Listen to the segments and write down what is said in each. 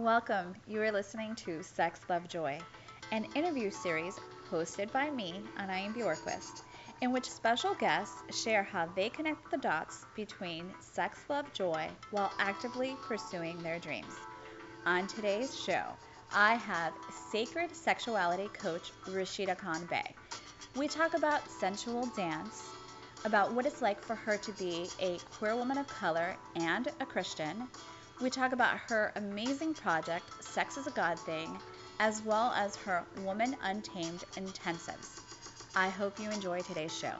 Welcome. You are listening to Sex, Love, Joy, an interview series hosted by me, Anayim Bjorkquist, in which special guests share how they connect the dots between sex, love, joy while actively pursuing their dreams. On today's show, I have sacred sexuality coach Rashida Khan Bey. We talk about sensual dance, about what it's like for her to be a queer woman of color and a Christian. We talk about her amazing project, Sex is a God Thing, as well as her Woman Untamed intensives. I hope you enjoy today's show.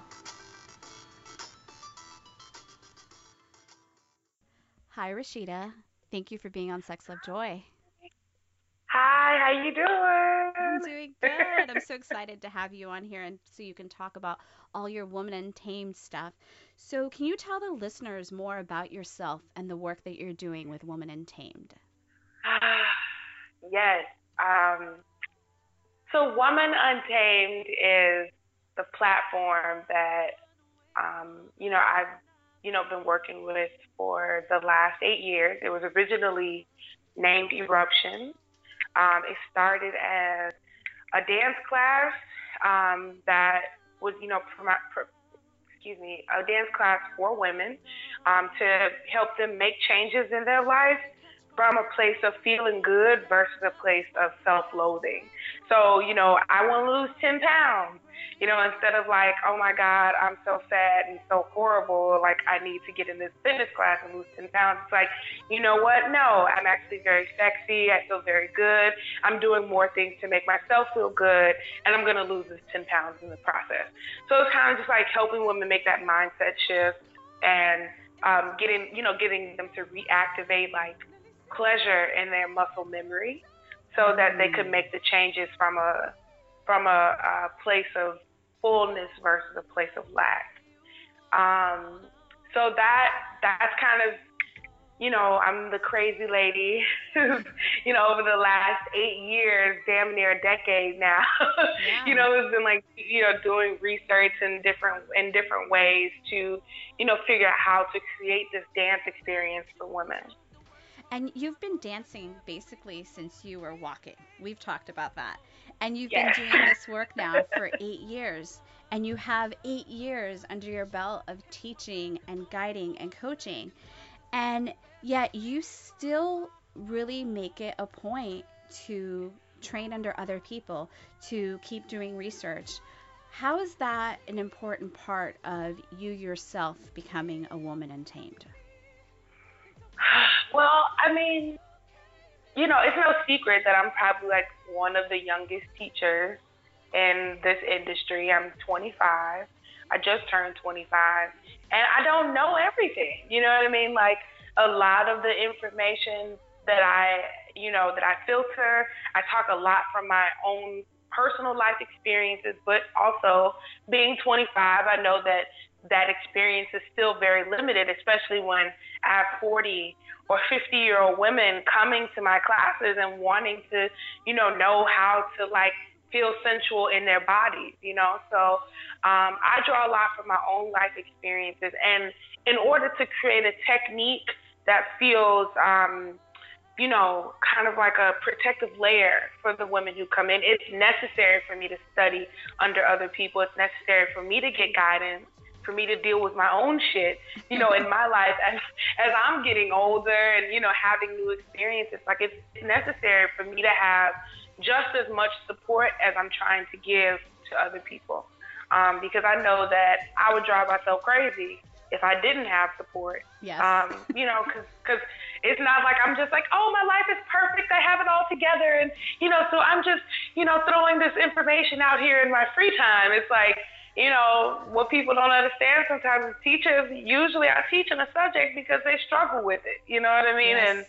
Hi, Rashida. Thank you for being on Sex Love Joy. Hi, how you doing? I'm doing good. I'm so excited to have you on here and so you can talk about all your Woman Untamed stuff. So, can you tell the listeners more about yourself and the work that you're doing with Woman Untamed? yes. Um, so, Woman Untamed is the platform that um, you know I've you know been working with for the last eight years. It was originally named Eruption. Um, it started as a dance class um, that was you know prom- pr- excuse me a dance class for women um, to help them make changes in their life from a place of feeling good versus a place of self-loathing. So, you know, I want to lose 10 pounds, you know, instead of like, oh my God, I'm so fat and so horrible, like I need to get in this fitness class and lose 10 pounds. It's like, you know what? No, I'm actually very sexy. I feel very good. I'm doing more things to make myself feel good, and I'm going to lose this 10 pounds in the process. So it's kind of just like helping women make that mindset shift and um, getting, you know, getting them to reactivate like pleasure in their muscle memory so that they could make the changes from a from a, a place of fullness versus a place of lack. Um, so that that's kind of you know I'm the crazy lady who's you know over the last eight years, damn near a decade now, yeah. you know has been like you know doing research in different in different ways to you know figure out how to create this dance experience for women. And you've been dancing basically since you were walking. We've talked about that. And you've been doing this work now for eight years. And you have eight years under your belt of teaching and guiding and coaching. And yet you still really make it a point to train under other people, to keep doing research. How is that an important part of you yourself becoming a woman untamed? Well, I mean, you know, it's no secret that I'm probably like one of the youngest teachers in this industry. I'm 25. I just turned 25, and I don't know everything. You know what I mean? Like a lot of the information that I, you know, that I filter, I talk a lot from my own personal life experiences, but also being 25, I know that that experience is still very limited, especially when I have 40 or 50 year old women coming to my classes and wanting to, you know, know how to like feel sensual in their bodies, you know. So um, I draw a lot from my own life experiences. And in order to create a technique that feels, um, you know, kind of like a protective layer for the women who come in, it's necessary for me to study under other people. It's necessary for me to get guidance for me to deal with my own shit, you know, in my life as as I'm getting older and you know having new experiences. Like it's necessary for me to have just as much support as I'm trying to give to other people, um, because I know that I would drive myself crazy if I didn't have support. Yes. Um, you know, because because it's not like I'm just like, oh, my life is perfect. I have it all together, and you know, so I'm just you know throwing this information out here in my free time. It's like you know, what people don't understand sometimes is teachers usually are teaching a subject because they struggle with it. You know what I mean? Yes.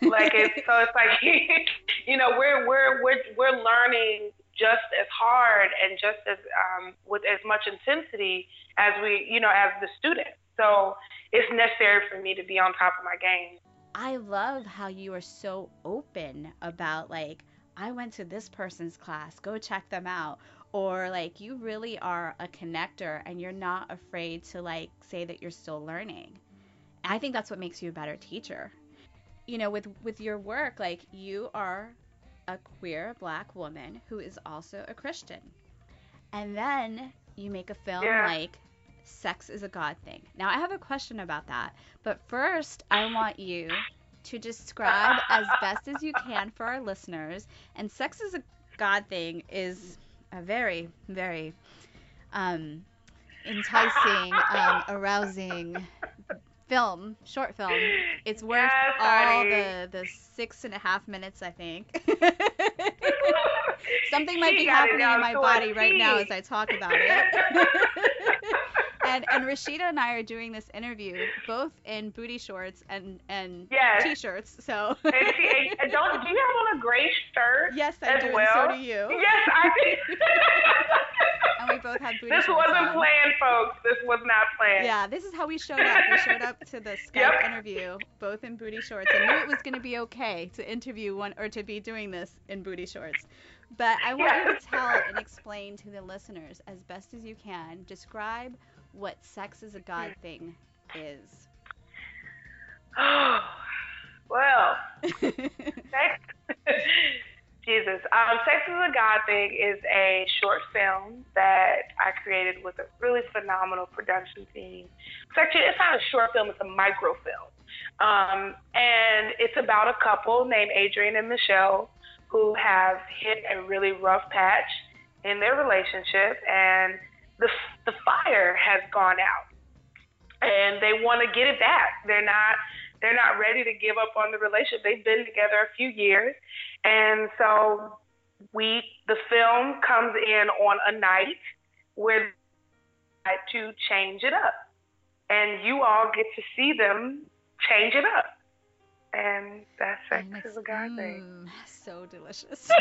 And like it's so it's like you know, we're we're we're we're learning just as hard and just as um, with as much intensity as we, you know, as the student. So it's necessary for me to be on top of my game. I love how you are so open about like I went to this person's class, go check them out or like you really are a connector and you're not afraid to like say that you're still learning. I think that's what makes you a better teacher. you know, with with your work, like you are a queer black woman who is also a Christian. And then you make a film Yeah. like Sex is a God Thing. Now, I have a question about that. But first, I want you to describe as best as you can for our listeners. And Sex is a God Thing is a very, very um, enticing, um, arousing film, short film. It's worth Yes, all the, the six and a half minutes, I think. Something might She be happening in my body right now as I talk about it. and and Rashida and I are doing this interview both in booty shorts and and Yes. t-shirts. So and she, and don't do you have on a gray shirt? yes, I do. well? And so do you. Yes, I did. And we both have booty this wasn't on. planned, folks. This was not planned. Yeah, this is how we showed up. We showed up to the Skype Yep. interview both in booty shorts and knew it was going to be okay to interview one or to be doing this in booty shorts. But I want you to tell and explain to the listeners as best as you can. Describe what sex is a god thing is. Oh, well, sex. Jesus. Um, Sex is a God Thing is a short film that I created with a really phenomenal production team. It's actually, it's not a short film, it's a microfilm. Um, and it's about a couple named Adrian and Michelle who have hit a really rough patch in their relationship and the, the fire has gone out and they want to get it back. They're not they're not ready to give up on the relationship. They've been together a few years, and so we the film comes in on a night where they to change it up, and you all get to see them change it up, and that's sex And is a god thing. mm, so delicious.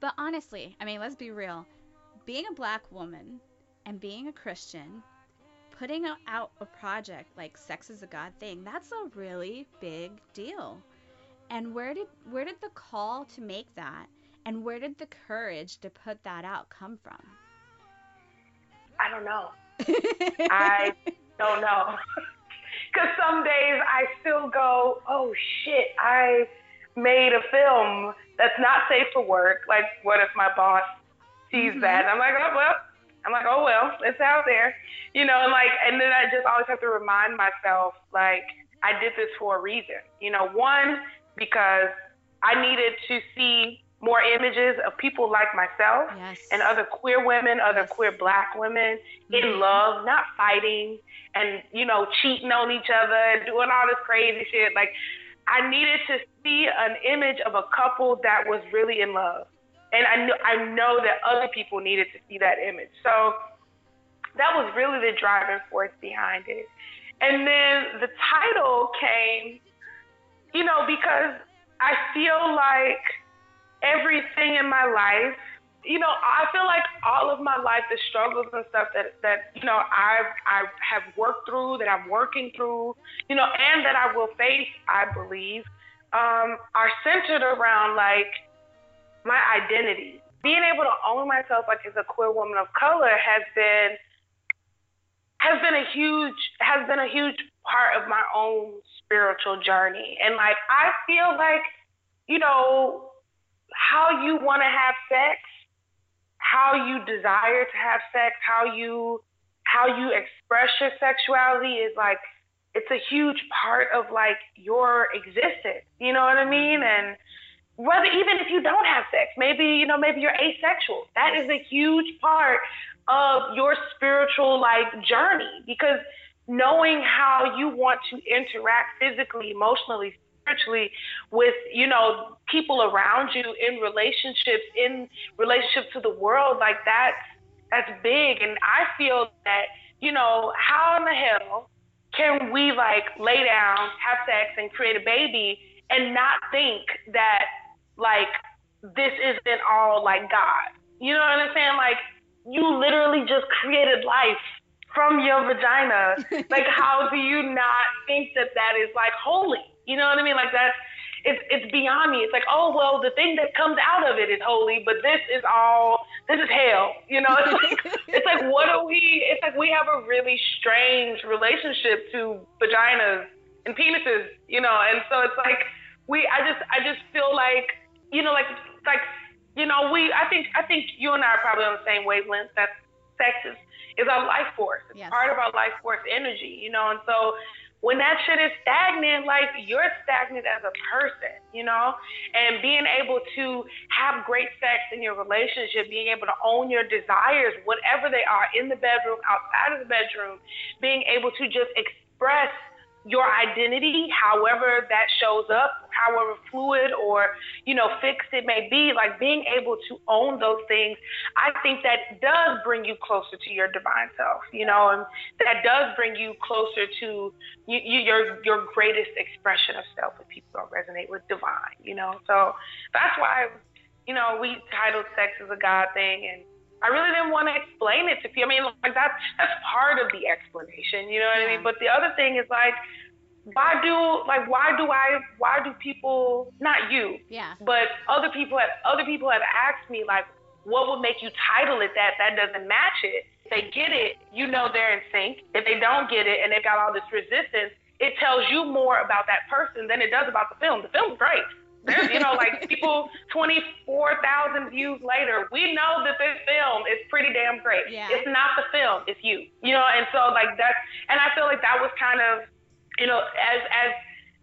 but honestly, I mean, let's be real. Being a black woman and being a Christian, putting out a project like Sex is a God thing, that's a really big deal. And where did where did the call to make that and where did the courage to put that out come from? I don't know. I don't know. Because some days I still go, oh shit, I made a film that's not safe for work. Like, what if my boss sees Mhm. that? And I'm like, oh, well, I'm like, oh, well, it's out there. You know, and like, and then I just always have to remind myself, like, I did this for a reason. You know, one, because I needed to see more images of people like myself Yes. and other queer women, other Yes. queer black women Mhm. in love, not fighting and, you know, cheating on each other and doing all this crazy shit. Like, I needed to see an image of a couple that was really in love. And I know, I know that other people needed to see that image. So that was really the driving force behind it. And then the title came, you know, because I feel like everything in my life, you know, I feel like all of my life, the struggles and stuff that, that you know, I've, I have worked through, that I'm working through, you know, and that I will face, I believe, um, are centered around like my identity. Being able to own myself like as a queer woman of color has been has been a huge has been a huge part of my own spiritual journey. And like I feel like, you know, how you want to have sex, how you desire to have sex, how you how you express your sexuality is like it's a huge part of like your existence. You know what I mean? And whether even if you don't have sex, maybe you know maybe you're asexual. That is a huge part of your spiritual like journey because knowing how you want to interact physically, emotionally, spiritually with you know people around you in relationships in relationship to the world like that's that's big and i feel that you know how in the hell can we like lay down have sex and create a baby and not think that like this isn't all like god you know what i'm saying like you literally just created life from your vagina like how do you not think that that is like holy you know what I mean? Like that's it's it's beyond me. It's like, oh well, the thing that comes out of it is holy, but this is all this is hell. You know? It's like it's like what are we? It's like we have a really strange relationship to vaginas and penises, you know, and so it's like we I just I just feel like you know like like you know we I think I think you and I are probably on the same wavelength that sex is is our life force. It's yes. part of our life force energy, you know, and so when that shit is stagnant, like you're stagnant as a person, you know? And being able to have great sex in your relationship, being able to own your desires, whatever they are, in the bedroom, outside of the bedroom, being able to just express your identity, however that shows up, however fluid or, you know, fixed it may be, like being able to own those things, I think that does bring you closer to your divine self, you know, and that does bring you closer to you, you, your your greatest expression of self if people don't resonate with divine, you know. So that's why, you know, we titled Sex is a God thing and I really didn't want to explain it to people. I mean, like that's that's part of the explanation, you know what. I mean? But the other thing is like, why do like why do I why do people not you, yeah, but other people have other people have asked me like, what would make you title it that that doesn't match it? If they get it, you know they're in sync. If they don't get it and they've got all this resistance, it tells you more about that person than it does about the film. The film's great. There's, you know, like people 24,000 views later, we know that this film is pretty damn great. Yeah. It's not the film, it's you. You know, and so like that's, and I feel like that was kind of, you know, as, as,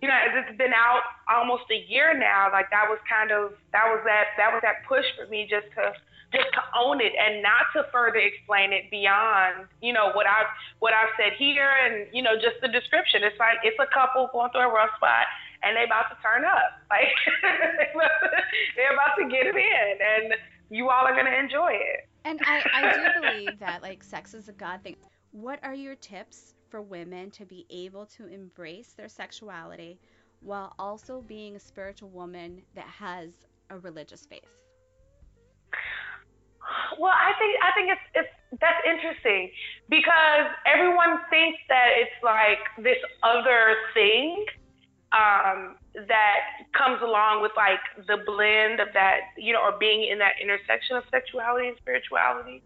you know, as it's been out almost a year now, like that was kind of, that was that, that was that push for me just to, just to own it and not to further explain it beyond, you know, what I've what I've said here and, you know, just the description. It's like it's a couple going through a rough spot and they about to turn up. Like they're about to get it in, and you all are gonna enjoy it. And I, I do believe that like sex is a God thing. What are your tips for women to be able to embrace their sexuality while also being a spiritual woman that has a religious faith? Well, I think I think it's it's that's interesting because everyone thinks that it's like this other thing um, that comes along with like the blend of that, you know, or being in that intersection of sexuality and spirituality.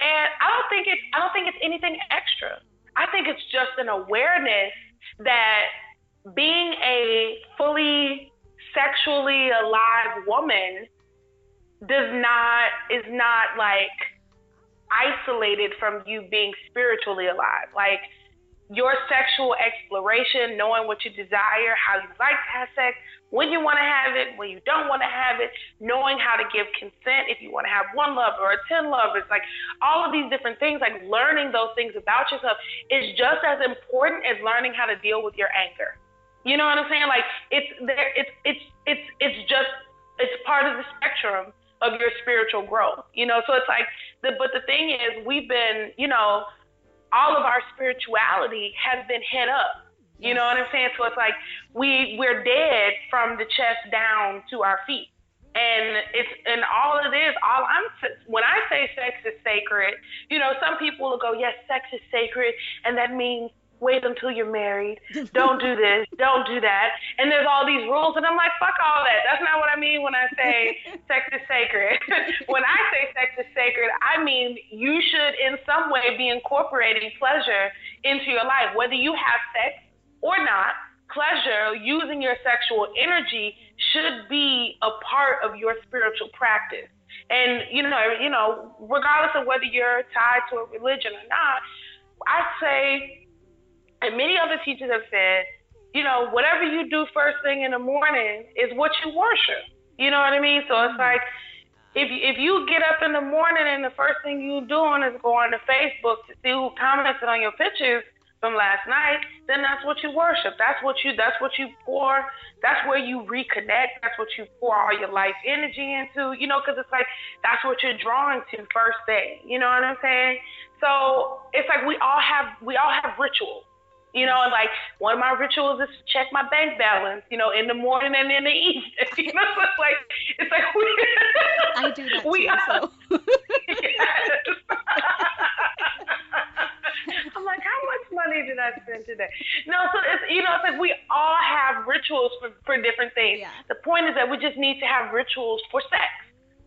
And I don't think it's I don't think it's anything extra. I think it's just an awareness that being a fully sexually alive woman does not is not like isolated from you being spiritually alive. Like your sexual exploration, knowing what you desire, how you like to have sex, when you want to have it, when you don't want to have it, knowing how to give consent if you want to have one lover or 10 lovers, like all of these different things, like learning those things about yourself is just as important as learning how to deal with your anger. You know what I'm saying? Like it's there, it's, it's, it's, it's just, it's part of the spectrum of your spiritual growth, you know? So it's like, the, but the thing is, we've been, you know, all of our spirituality has been hit up. You know what I'm saying? So it's like we we're dead from the chest down to our feet. And it's and all it is, all I'm when I say sex is sacred, you know, some people will go, yes, sex is sacred, and that means wait until you're married. Don't do this. Don't do that. And there's all these rules, and I'm like, fuck all that. That's not what I mean when I say sex is sacred. when I say sex is sacred, I mean you should in some way be incorporating pleasure into your life, whether you have sex or not. Pleasure, using your sexual energy, should be a part of your spiritual practice. And you know, you know, regardless of whether you're tied to a religion or not, I say and many other teachers have said, you know, whatever you do first thing in the morning is what you worship. You know what I mean? So it's mm-hmm. like if if you get up in the morning and the first thing you doing is going to Facebook to see who commented on your pictures from last night, then that's what you worship. That's what you that's what you pour. That's where you reconnect. That's what you pour all your life energy into. You know, because it's like that's what you're drawing to first thing. You know what I'm saying? So it's like we all have we all have rituals. You know, and like one of my rituals is to check my bank balance, you know, in the morning and in the evening. You know, so it's like it's like we I do that we too, are, so. I'm like, how much money did I spend today? No, so it's you know, it's like we all have rituals for, for different things. Yeah. The point is that we just need to have rituals for sex.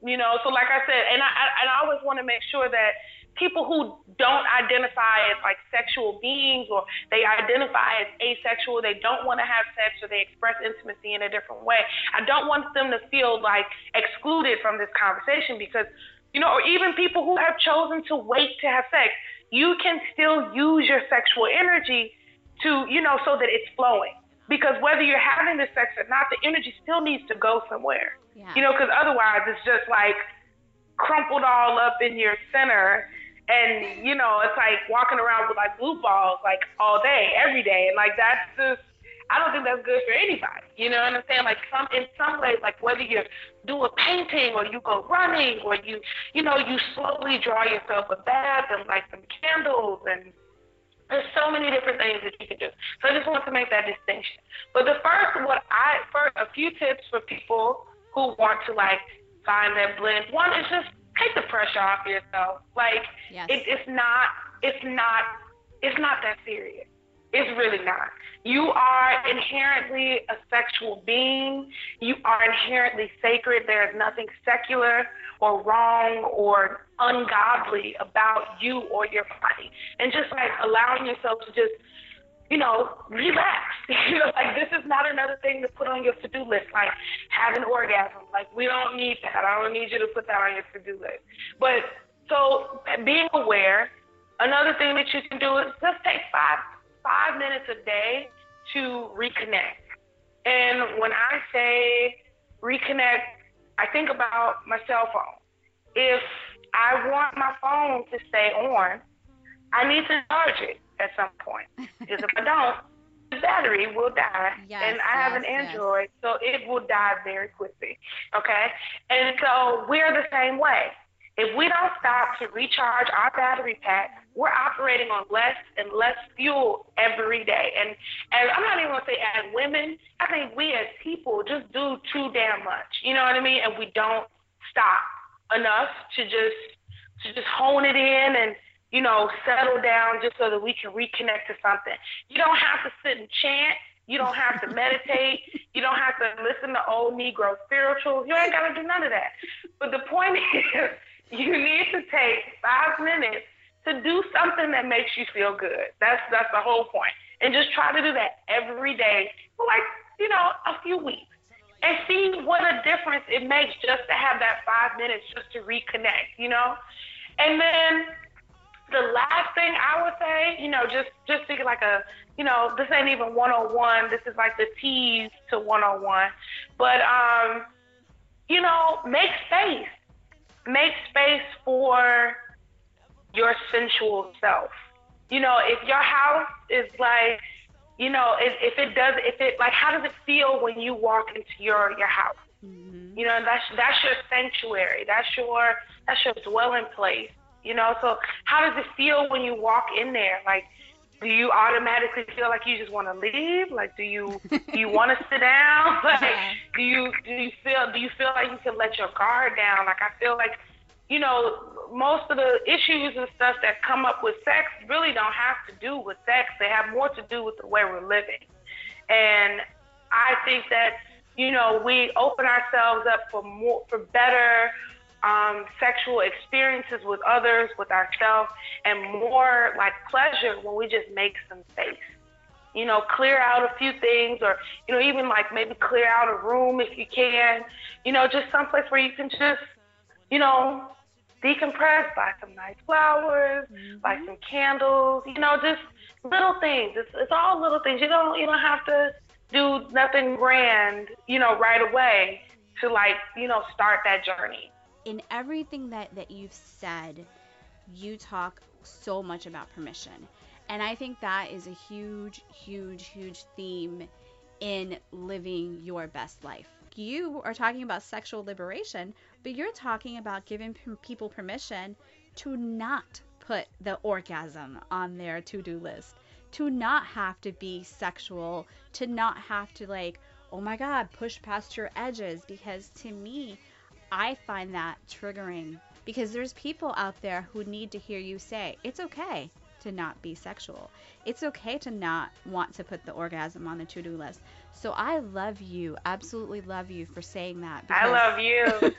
You know, so like I said, and I, I and I always want to make sure that people who don't identify as like sexual beings or they identify as asexual, they don't want to have sex or they express intimacy in a different way. I don't want them to feel like excluded from this conversation because, you know, or even people who have chosen to wait to have sex, you can still use your sexual energy to, you know, so that it's flowing. Because whether you're having the sex or not, the energy still needs to go somewhere. Yeah. You know, because otherwise it's just like crumpled all up in your center and you know it's like walking around with like blue balls like all day every day and like that's just I don't think that's good for anybody. You know what I'm saying? Like some in some ways, like whether you do a painting or you go running or you you know you slowly draw yourself a bath and like some candles and there's so many different things that you can do. So I just want to make that distinction. But the first, what I first a few tips for people who want to like find that blend. One is just take the pressure off yourself. Like yes. it, it's not it's not it's not that serious. It's really not. You are inherently a sexual being. You are inherently sacred. There is nothing secular or wrong or ungodly about you or your body. And just like allowing yourself to just you know, relax. you know, like this is not another thing to put on your to do list, like have an orgasm. Like we don't need that. I don't need you to put that on your to do list. But so being aware, another thing that you can do is just take five five minutes a day to reconnect. And when I say reconnect, I think about my cell phone. If I want my phone to stay on, I need to charge it at some point. Because if I don't, the battery will die. Yes, and I have an Android, yes. so it will die very quickly. Okay? And so we're the same way. If we don't stop to recharge our battery pack, we're operating on less and less fuel every day. And as I'm not even gonna say as women, I think we as people just do too damn much. You know what I mean? And we don't stop enough to just to just hone it in and you know, settle down just so that we can reconnect to something. You don't have to sit and chant. You don't have to meditate. You don't have to listen to old Negro spirituals. You ain't got to do none of that. But the point is, you need to take five minutes to do something that makes you feel good. That's that's the whole point. And just try to do that every day for like, you know, a few weeks. And see what a difference it makes just to have that five minutes just to reconnect, you know? And then the last thing I would say, you know, just just thinking like a, you know, this ain't even 101. This is like the tease to 101. But um, you know, make space. Make space for your sensual self. You know, if your house is like, you know, if, if it does, if it like, how does it feel when you walk into your your house? Mm-hmm. You know, that's that's your sanctuary. That's your that's your dwelling place you know, so how does it feel when you walk in there? Like, do you automatically feel like you just want to leave? Like, do you do you want to sit down? Like, do you do you feel do you feel like you can let your guard down? Like, I feel like, you know, most of the issues and stuff that come up with sex really don't have to do with sex. They have more to do with the way we're living. And I think that you know we open ourselves up for more for better um, sexual experiences with others, with ourselves, and more like pleasure when we just make some space. You know, clear out a few things, or you know, even like maybe clear out a room if you can. You know, just someplace where you can just, you know, decompress, buy some nice flowers, mm-hmm. buy some candles. You know, just little things. It's it's all little things. You don't you don't have to do nothing grand. You know, right away to like you know start that journey in everything that, that you've said, you talk so much about permission. And I think that is a huge, huge, huge theme in living your best life. You are talking about sexual liberation, but you're talking about giving people permission to not put the orgasm on their to do list, to not have to be sexual, to not have to, like, oh my God, push past your edges. Because to me, I find that triggering because there's people out there who need to hear you say, it's okay to not be sexual. It's okay to not want to put the orgasm on the to do list. So I love you, absolutely love you for saying that. I love you.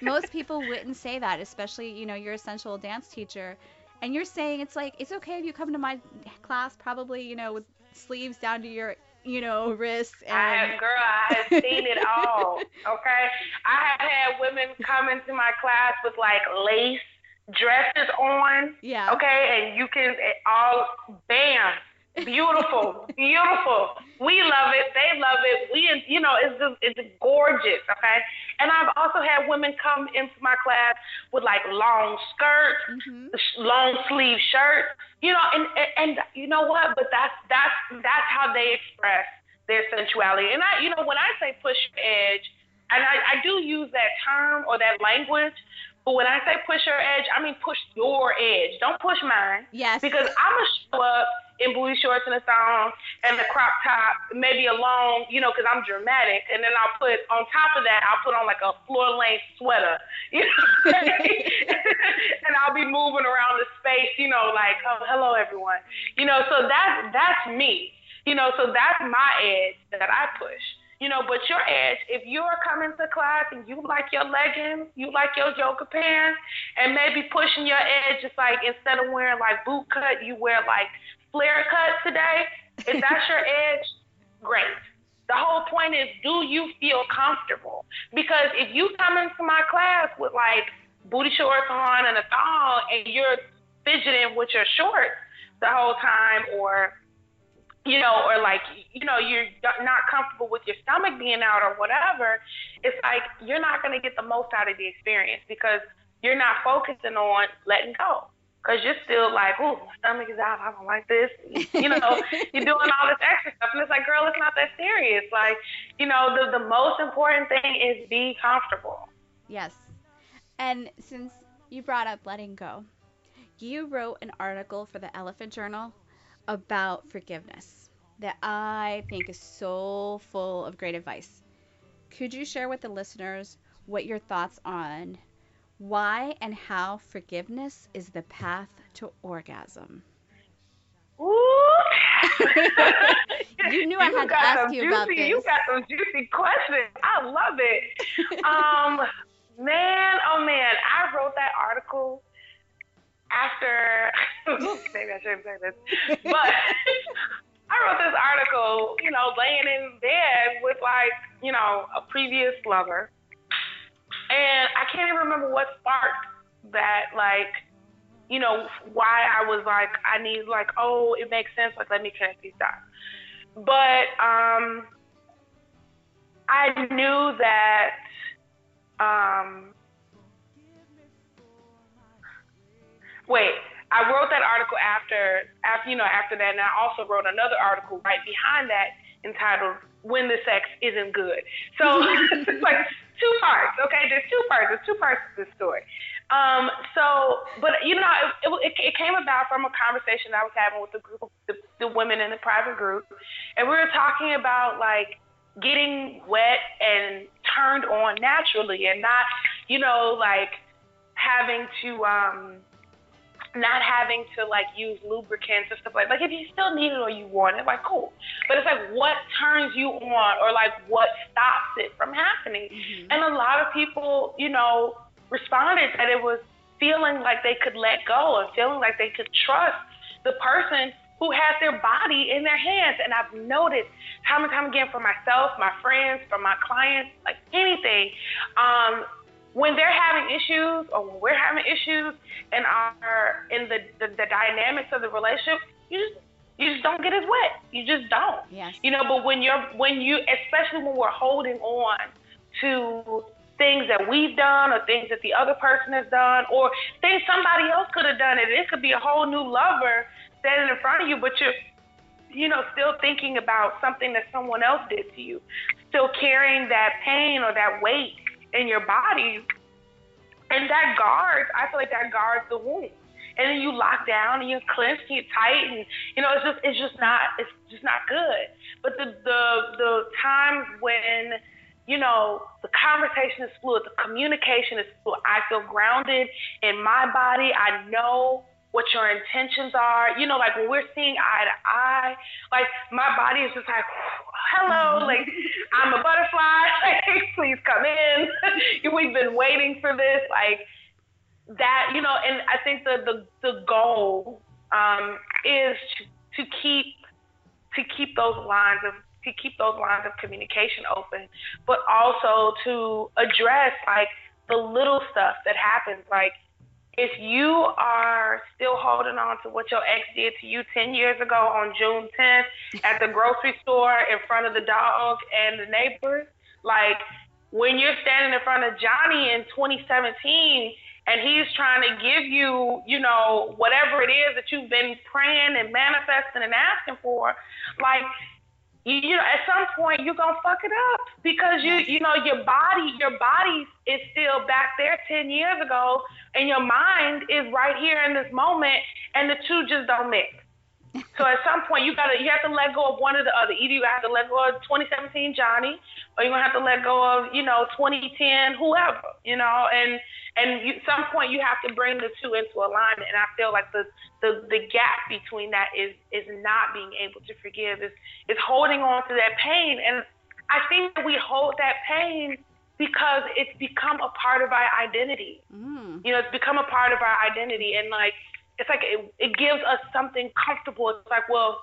most people wouldn't say that, especially, you know, you're a sensual dance teacher. And you're saying it's like, it's okay if you come to my class, probably, you know, with sleeves down to your you know, wrists. And... I, girl, I have seen it all. Okay, I have had women come into my class with like lace dresses on. Yeah. Okay, and you can eh, all bam, beautiful, beautiful. We love it. They love it. We, you know, it's just it's gorgeous. Okay, and I've also had women come into my class with like long skirts, mm-hmm. long sleeve shirts. You know, and, and and you know what? But that's that's that's how they express their sensuality. And I, you know, when I say push your edge, and I, I do use that term or that language but when I say push your edge, I mean push your edge. Don't push mine. Yes. Because I'm gonna show up in booty shorts and a thong and the crop top, maybe a long, you know, because I'm dramatic, and then I'll put on top of that, I'll put on like a floor length sweater, you know, and I'll be moving around the space, you know, like oh, hello everyone, you know. So that's that's me, you know. So that's my edge that I push. You know, but your edge, if you're coming to class and you like your leggings, you like your yoga pants, and maybe pushing your edge, just like instead of wearing like boot cut, you wear like flare cut today. If that's your edge, great. The whole point is, do you feel comfortable? Because if you come into my class with like booty shorts on and a thong, and you're fidgeting with your shorts the whole time, or you know, or like, you know, you're not comfortable with your stomach being out or whatever, it's like you're not going to get the most out of the experience because you're not focusing on letting go. Because you're still like, oh, my stomach is out. I don't like this. You know, you're doing all this extra stuff. And it's like, girl, it's not that serious. Like, you know, the, the most important thing is be comfortable. Yes. And since you brought up letting go, you wrote an article for the Elephant Journal about forgiveness that I think is so full of great advice. Could you share with the listeners what your thoughts on why and how forgiveness is the path to orgasm? Ooh. you knew I had to ask you juicy, about this. You got some juicy questions. I love it. um, man, oh man, I wrote that article after maybe I shouldn't say this, but I wrote this article, you know, laying in bed with like, you know, a previous lover, and I can't even remember what sparked that, like, you know, why I was like, I need like, oh, it makes sense, like let me connect these dots. But um, I knew that um, wait, I wrote that article after, after you know, after that, and I also wrote another article right behind that entitled "When the Sex Isn't Good." So like two parts. Okay, there's two parts. There's two parts to this story. Um, so, but you know, it, it, it came about from a conversation I was having with the group, the, the women in the private group, and we were talking about like getting wet and turned on naturally, and not, you know, like having to um not having to like use lubricants and stuff like like if you still need it or you want it, like cool. But it's like what turns you on or like what stops it from happening. Mm-hmm. And a lot of people, you know, responded that it was feeling like they could let go and feeling like they could trust the person who has their body in their hands. And I've noticed time and time again for myself, my friends, for my clients, like anything, um, when they're having issues or when we're having issues and are in the, the, the dynamics of the relationship, you just you just don't get as wet. You just don't. Yes. You know, but when you're when you especially when we're holding on to things that we've done or things that the other person has done or things somebody else could have done it. It could be a whole new lover standing in front of you, but you're you know, still thinking about something that someone else did to you, still carrying that pain or that weight in your body. And that guards, I feel like that guards the wound. And then you lock down and you clench and you tight and you know, it's just it's just not it's just not good. But the the the times when you know, the conversation is fluid, the communication is fluid. I feel grounded in my body. I know what your intentions are. You know, like when we're seeing eye to eye, like my body is just like, hello, like I'm a butterfly, Like, please come in. We've been waiting for this, like that, you know. And I think the the the goal um, is to, to keep to keep those lines of to keep those lines of communication open, but also to address like the little stuff that happens, like if you are still holding on to what your ex did to you 10 years ago on June 10th at the grocery store in front of the dog and the neighbors, like when you're standing in front of Johnny in 2017 and he's trying to give you, you know, whatever it is that you've been praying and manifesting and asking for, like you, know, at some point you're gonna fuck it up because you, you know, your body, your body is still back there ten years ago, and your mind is right here in this moment, and the two just don't mix. so at some point you gotta, you have to let go of one or the other. Either you have to let go of 2017 Johnny, or you're gonna have to let go of, you know, 2010 whoever, you know, and and you, some point you have to bring the two into alignment. And I feel like the, the, the gap between that is, is not being able to forgive, is, is holding on to that pain. And I think that we hold that pain because it's become a part of our identity. Mm. You know, it's become a part of our identity. And like, it's like it, it gives us something comfortable. It's like, well,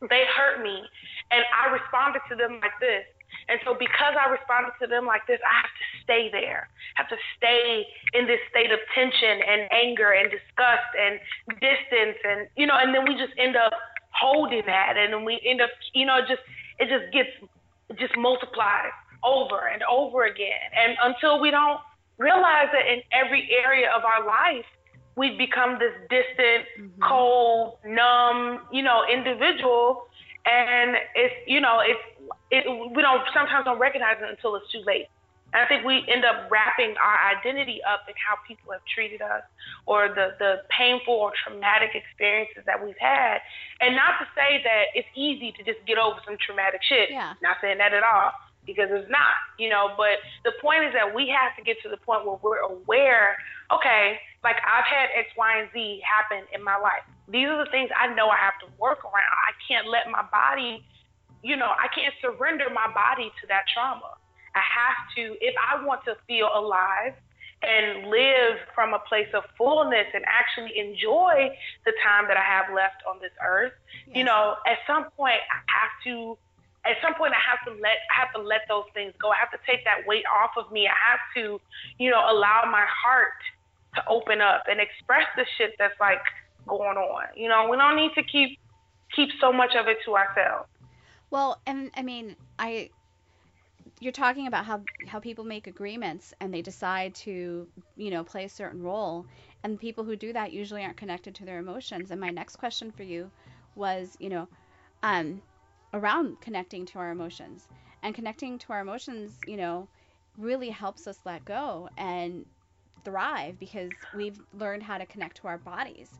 they hurt me and I responded to them like this. And so because I responded to them like this, I have to stay there. I have to stay in this state of tension and anger and disgust and distance and you know, and then we just end up holding that and then we end up you know, just it just gets it just multiplies over and over again. And until we don't realize that in every area of our life we've become this distant, mm-hmm. cold, numb, you know, individual and it's you know, it's it, we don't sometimes don't recognize it until it's too late. And I think we end up wrapping our identity up in how people have treated us or the, the painful or traumatic experiences that we've had. And not to say that it's easy to just get over some traumatic shit. Yeah. Not saying that at all, because it's not, you know, but the point is that we have to get to the point where we're aware, okay, like I've had X, Y, and Z happen in my life. These are the things I know I have to work around. I can't let my body you know, I can't surrender my body to that trauma. I have to, if I want to feel alive and live from a place of fullness and actually enjoy the time that I have left on this earth, yes. you know, at some point I have to at some point I have to let I have to let those things go. I have to take that weight off of me. I have to, you know, allow my heart to open up and express the shit that's like going on. You know, we don't need to keep keep so much of it to ourselves. Well, and I mean, I you're talking about how how people make agreements and they decide to, you know, play a certain role, and people who do that usually aren't connected to their emotions. And my next question for you was, you know, um around connecting to our emotions. And connecting to our emotions, you know, really helps us let go and thrive because we've learned how to connect to our bodies.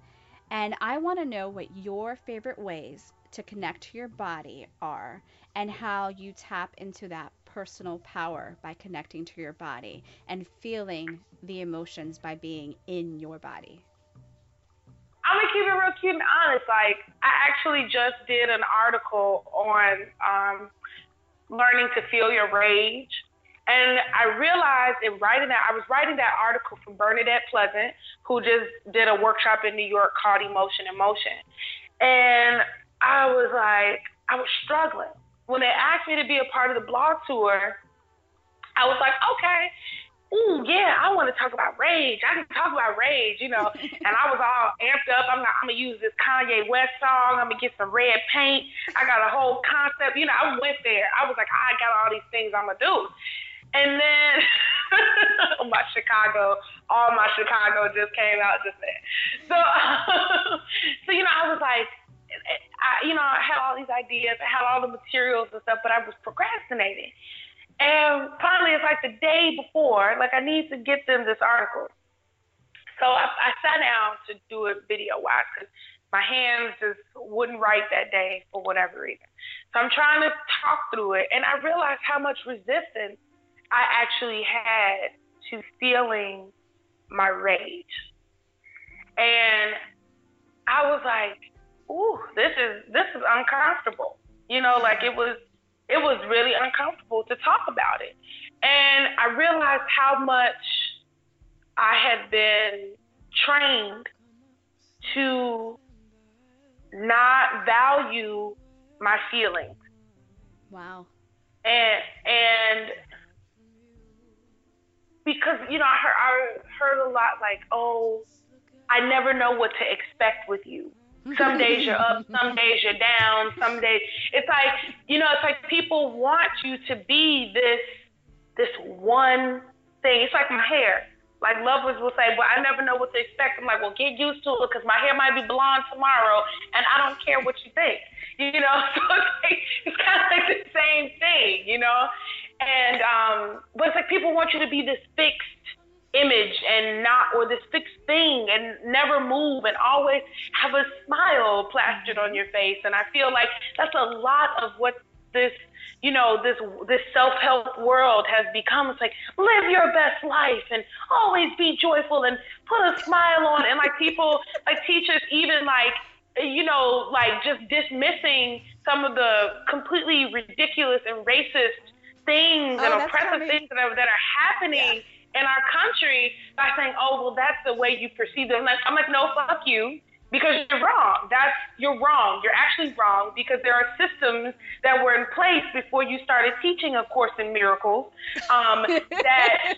And I want to know what your favorite ways to connect to your body are and how you tap into that personal power by connecting to your body and feeling the emotions by being in your body. I'm gonna keep it real cute and honest. Like I actually just did an article on um, learning to feel your rage, and I realized in writing that I was writing that article from Bernadette Pleasant, who just did a workshop in New York called Emotion in Motion, and I was like, I was struggling. When they asked me to be a part of the blog tour, I was like, okay, ooh, yeah, I want to talk about rage. I can talk about rage, you know. and I was all amped up. I'm like, I'm gonna use this Kanye West song. I'm gonna get some red paint. I got a whole concept. You know, I went there. I was like, I got all these things I'm gonna do. And then my Chicago, all my Chicago just came out just then. So, so you know, I was like, I, you know, I had all these ideas, I had all the materials and stuff, but I was procrastinating. And finally, it's like the day before, like I need to get them this article. So I, I sat down to do it video wise because my hands just wouldn't write that day for whatever reason. So I'm trying to talk through it, and I realized how much resistance I actually had to feeling my rage. And I was like, ooh, this is this is uncomfortable. You know, like it was it was really uncomfortable to talk about it. And I realized how much I had been trained to not value my feelings. Wow. And and because you know I heard I heard a lot like, oh, I never know what to expect with you. Some days you're up, some days you're down, some days it's like you know, it's like people want you to be this this one thing. It's like my hair. Like lovers will say, well, I never know what to expect. I'm like, well, get used to it because my hair might be blonde tomorrow, and I don't care what you think. You know, so it's, like, it's kind of like the same thing, you know. And um, but it's like people want you to be this fixed image and not or this fixed thing and never move and always have a smile plastered on your face. And I feel like that's a lot of what this you know this this self-help world has become. It's like live your best life and always be joyful and put a smile on. And like people like teachers even like you know like just dismissing some of the completely ridiculous and racist things Oh, and oppressive things that are that are happening in our country by saying oh well that's the way you perceive them like I'm like no fuck you because you're wrong. That's you're wrong. You're actually wrong because there are systems that were in place before you started teaching A Course in Miracles um, that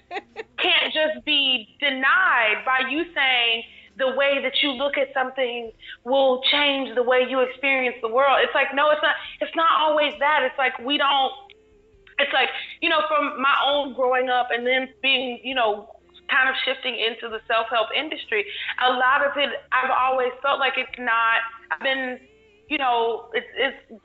can't just be denied by you saying the way that you look at something will change the way you experience the world. It's like no, it's not. It's not always that. It's like we don't. It's like you know, from my own growing up and then being you know kind of shifting into the self-help industry. A lot of it, I've always felt like it's not. I've been, you know, it's it's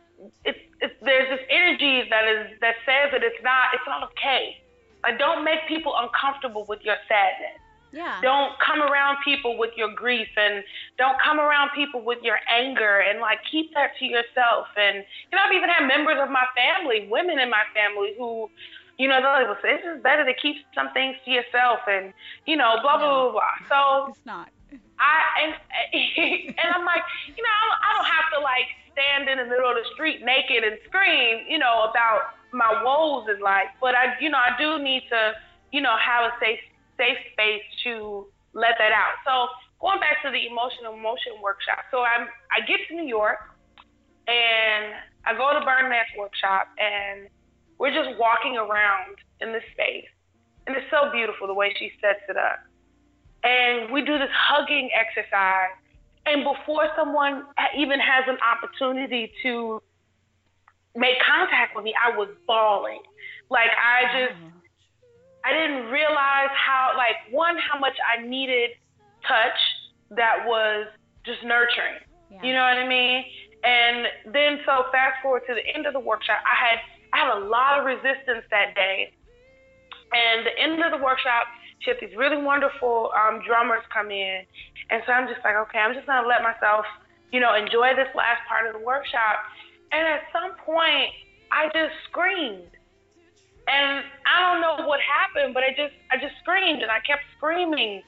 it's, it's there's this energy that is that says that it's not it's not okay. Like don't make people uncomfortable with your sadness. Yeah. Don't come around people with your grief and don't come around people with your anger and like keep that to yourself. And you know, I've even had members of my family, women in my family who you know, they're like, it's just better to keep some things to yourself and, you know, blah, blah, blah, blah. So It's not. I, and, and I'm like, you know, I don't, I don't have to like stand in the middle of the street naked and scream, you know, about my woes in life. But I, you know, I do need to, you know, have a safe, safe space to let that out. So going back to the emotional emotion workshop. So I'm, I get to New York and I go to Burnet's workshop and we're just walking around in this space. And it's so beautiful the way she sets it up. And we do this hugging exercise. And before someone even has an opportunity to make contact with me, I was bawling. Like, I just, mm-hmm. I didn't realize how, like, one, how much I needed touch that was just nurturing. Yeah. You know what I mean? And then, so fast forward to the end of the workshop, I had I had a lot of resistance that day. And the end of the workshop, she had these really wonderful um, drummers come in, and so I'm just like, okay, I'm just gonna let myself, you know, enjoy this last part of the workshop. And at some point, I just screamed, and I don't know what happened, but I just I just screamed, and I kept screaming,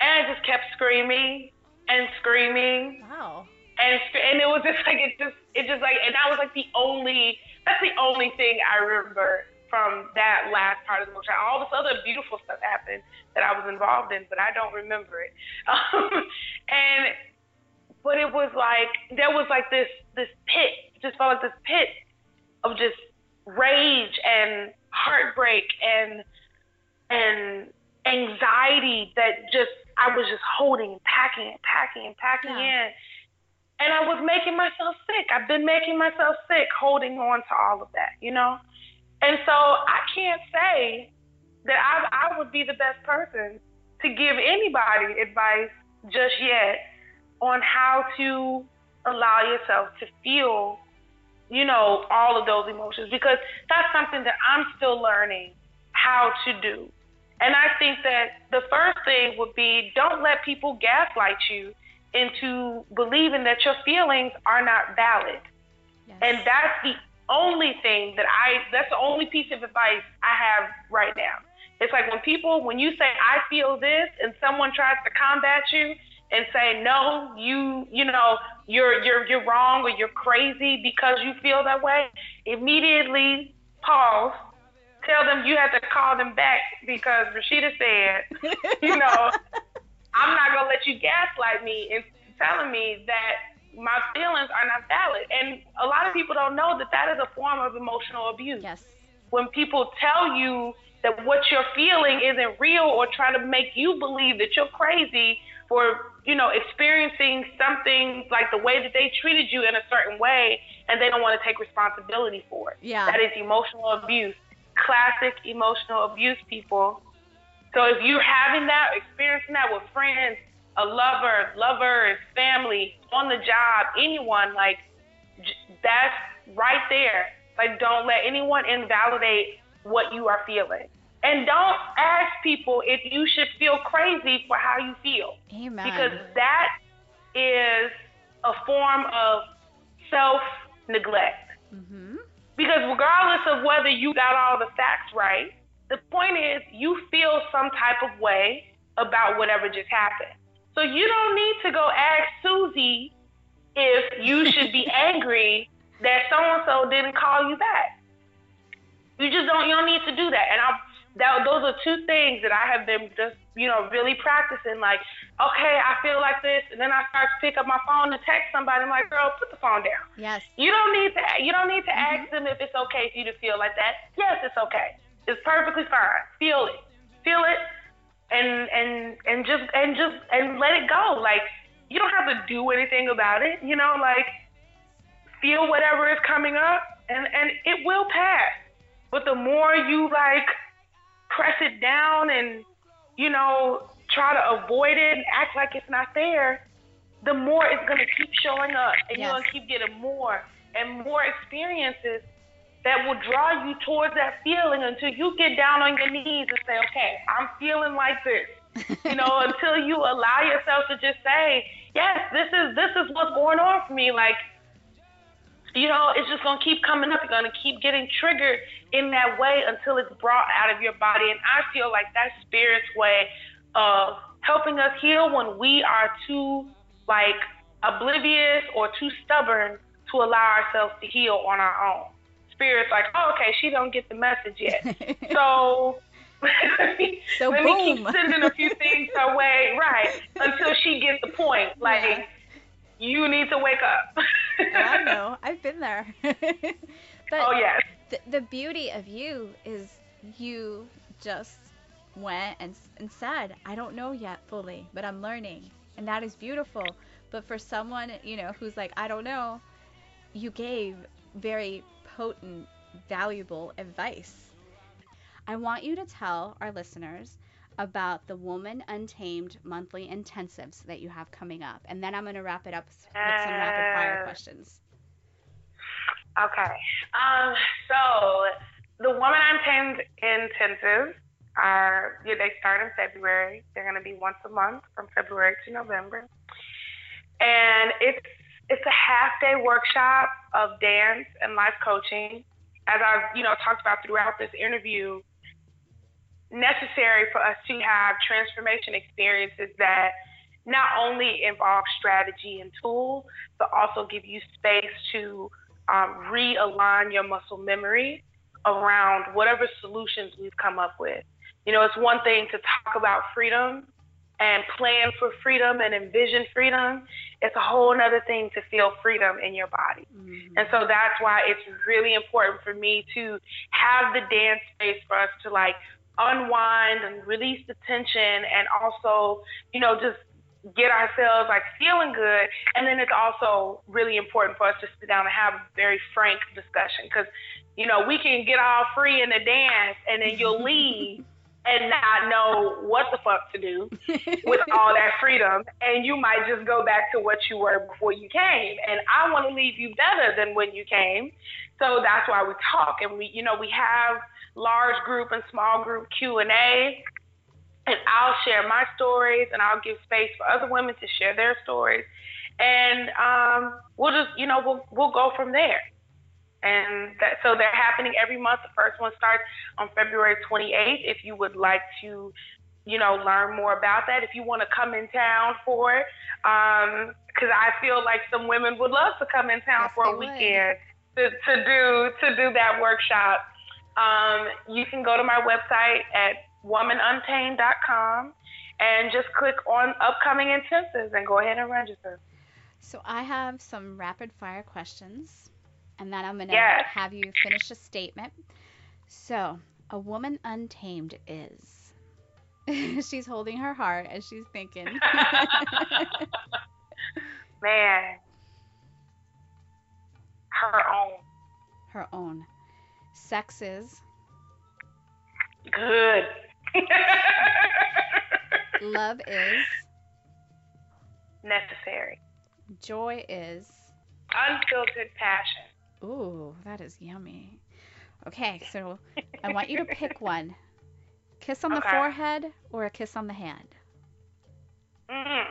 and I just kept screaming and screaming Wow. and and it was just like it just it just like and that was like the only that's the only thing I remember from that last part of the workshop. All this other beautiful stuff happened that I was involved in, but I don't remember it. Um, and but it was like there was like this this pit, just felt like this pit of just rage and heartbreak and and anxiety that just I was just holding and packing and packing and packing Yeah. in. And I was making myself sick. I've been making myself sick holding on to all of that, you know? And so I can't say that I, I would be the best person to give anybody advice just yet on how to allow yourself to feel, you know, all of those emotions because that's something that I'm still learning how to do. And I think that the first thing would be don't let people gaslight you into believing that your feelings are not valid. Yes. And that's the only thing that I, that's the only piece of advice I have right now. It's like when people, when you say, I feel this, and someone tries to combat you, and say, no, you, you know, you're, you're, you're wrong or you're crazy because you feel that way, immediately pause, tell them you have to call them back because Rashida said, you know, I'm not going to let you gaslight me and telling me that my feelings are not valid. And a lot of people don't know that that is a form of emotional abuse. Yes. When people tell you that what you're feeling isn't real or try to make you believe that you're crazy for, you know, experiencing something like the way that they treated you in a certain way and they don't want to take responsibility for it. Yeah. That is emotional abuse. Classic emotional abuse, people. So if you're having that, experiencing that with friends, a lover, lovers, family, on the job, anyone, like that's right there. Like don't let anyone invalidate what you are feeling. And don't ask people if you should feel crazy for how you feel. Amen. Because that is a form of self neglect. Mm-hmm. Because regardless of whether you got all the facts right, the point is you feel some type of way about whatever just happened. So you don't need to go ask Susie if you should be angry that so and so didn't call you back. You just don't. You don't need to do that. And I, that those are two things that I have been just you know really practicing. Like, okay, I feel like this, and then I start to pick up my phone and text somebody. I'm like, girl, put the phone down. Yes. You don't need to. You don't need to mm-hmm. ask them if it's okay for you to feel like that. Yes, it's okay. It's perfectly fine. Feel it. Feel it and and and just and just and let it go. Like you don't have to do anything about it. You know, like feel whatever is coming up, and and it will pass. But the more you like press it down and you know try to avoid it and act like it's not there, the more it's gonna keep showing up, and yes. you're gonna keep getting more and more experiences that will draw you towards that feeling until you get down on your knees and say, okay, I'm feeling like this. you know, until you allow yourself to just say, yes, this is this is what's going on for me. Like, you know, it's just gonna keep coming up. You're gonna keep getting triggered in that way until it's brought out of your body. And I feel like that spirit's way of helping us heal when we are too like oblivious or too stubborn to allow ourselves to heal on our own spirit's like, oh, okay, she don't get the message yet. so so let boom. me keep sending a few things her way, right, until she gets the point. Like, yeah. You need to wake up. I know. I've been there. but oh, yes. The, the beauty of you is you just went and, and said, I don't know yet fully, but I'm learning. And that is beautiful. But for someone, you know, who's like, I don't know, you gave very potent, valuable advice. I want you to tell our listeners about the Woman Untamed monthly intensives that you have coming up. And then I'm going to wrap it up with some rapid fire questions. Okay. Um, so the Woman Untamed intensives are, yeah, they start in February. They're going to be once a month from February to November. And it's it's a half day workshop of dance and life coaching. As I've, you know, talked about throughout this interview, necessary for us to have transformation experiences that not only involve strategy and tools, but also give you space to um, realign your muscle memory around whatever solutions we've come up with. You know, it's one thing to talk about freedom and plan for freedom and envision freedom, it's a whole other thing to feel freedom in your body. Mm-hmm. And so that's why it's really important for me to have the dance space for us to like unwind and release the tension and also, you know, just get ourselves like feeling good. And then it's also really important for us to sit down and have a very frank discussion because, you know, we can get all free in the dance and then you'll leave and not know what the fuck to do with all that freedom. And you might just go back to what you were before you came. And I want to leave you better than when you came. So that's why we talk. And we, you know, we have large group and small group Q&A. And I'll share my stories and I'll give space for other women to share their stories. And um, we'll just, you know, we'll, we'll go from there and that, so they're happening every month. The first one starts on February 28th. If you would like to you know, learn more about that. If you want to come in town for it, because um, I feel like some women would love to come in town yes, for a weekend to, to do to do that workshop. Um, you can go to my website at womanuntamed.com and just click on upcoming intensives and go ahead and register. So I have some rapid fire questions, and then I'm gonna yes. have you finish a statement. So, a woman untamed is. she's holding her heart and she's thinking. Man. Her own. Her own. Sex is. Good. Love is. Necessary. Joy is. Unfiltered passion. Ooh, that is yummy. Okay, so I want you to pick one. Kiss on the Okay. forehead or a kiss on the hand? Mm.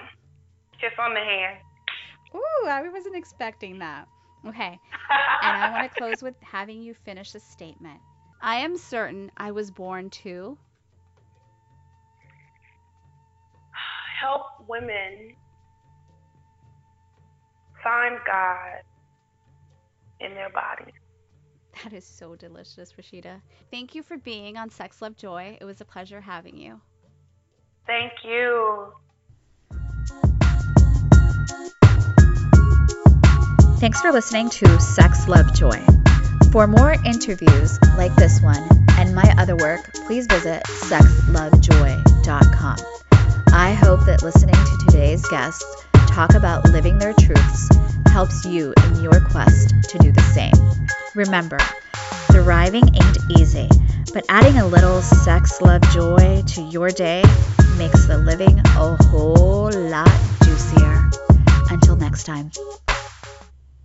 Kiss on the hand. Ooh, I wasn't expecting that. Okay, and I want to close with having you finish a statement. I am certain I was born to. help women find God in their bodies. That is so delicious, Rashida. Thank you for being on Sex Love Joy. It was a pleasure having you. Thank you. Thanks for listening to Sex Love Joy. For more interviews like this one and my other work, please visit sexlovejoy.com. I hope that listening to today's guests talk about living their truths helps you in your quest to do the same. Remember, thriving ain't easy, but adding a little sex, love, joy to your day makes the living a whole lot juicier. Until next time.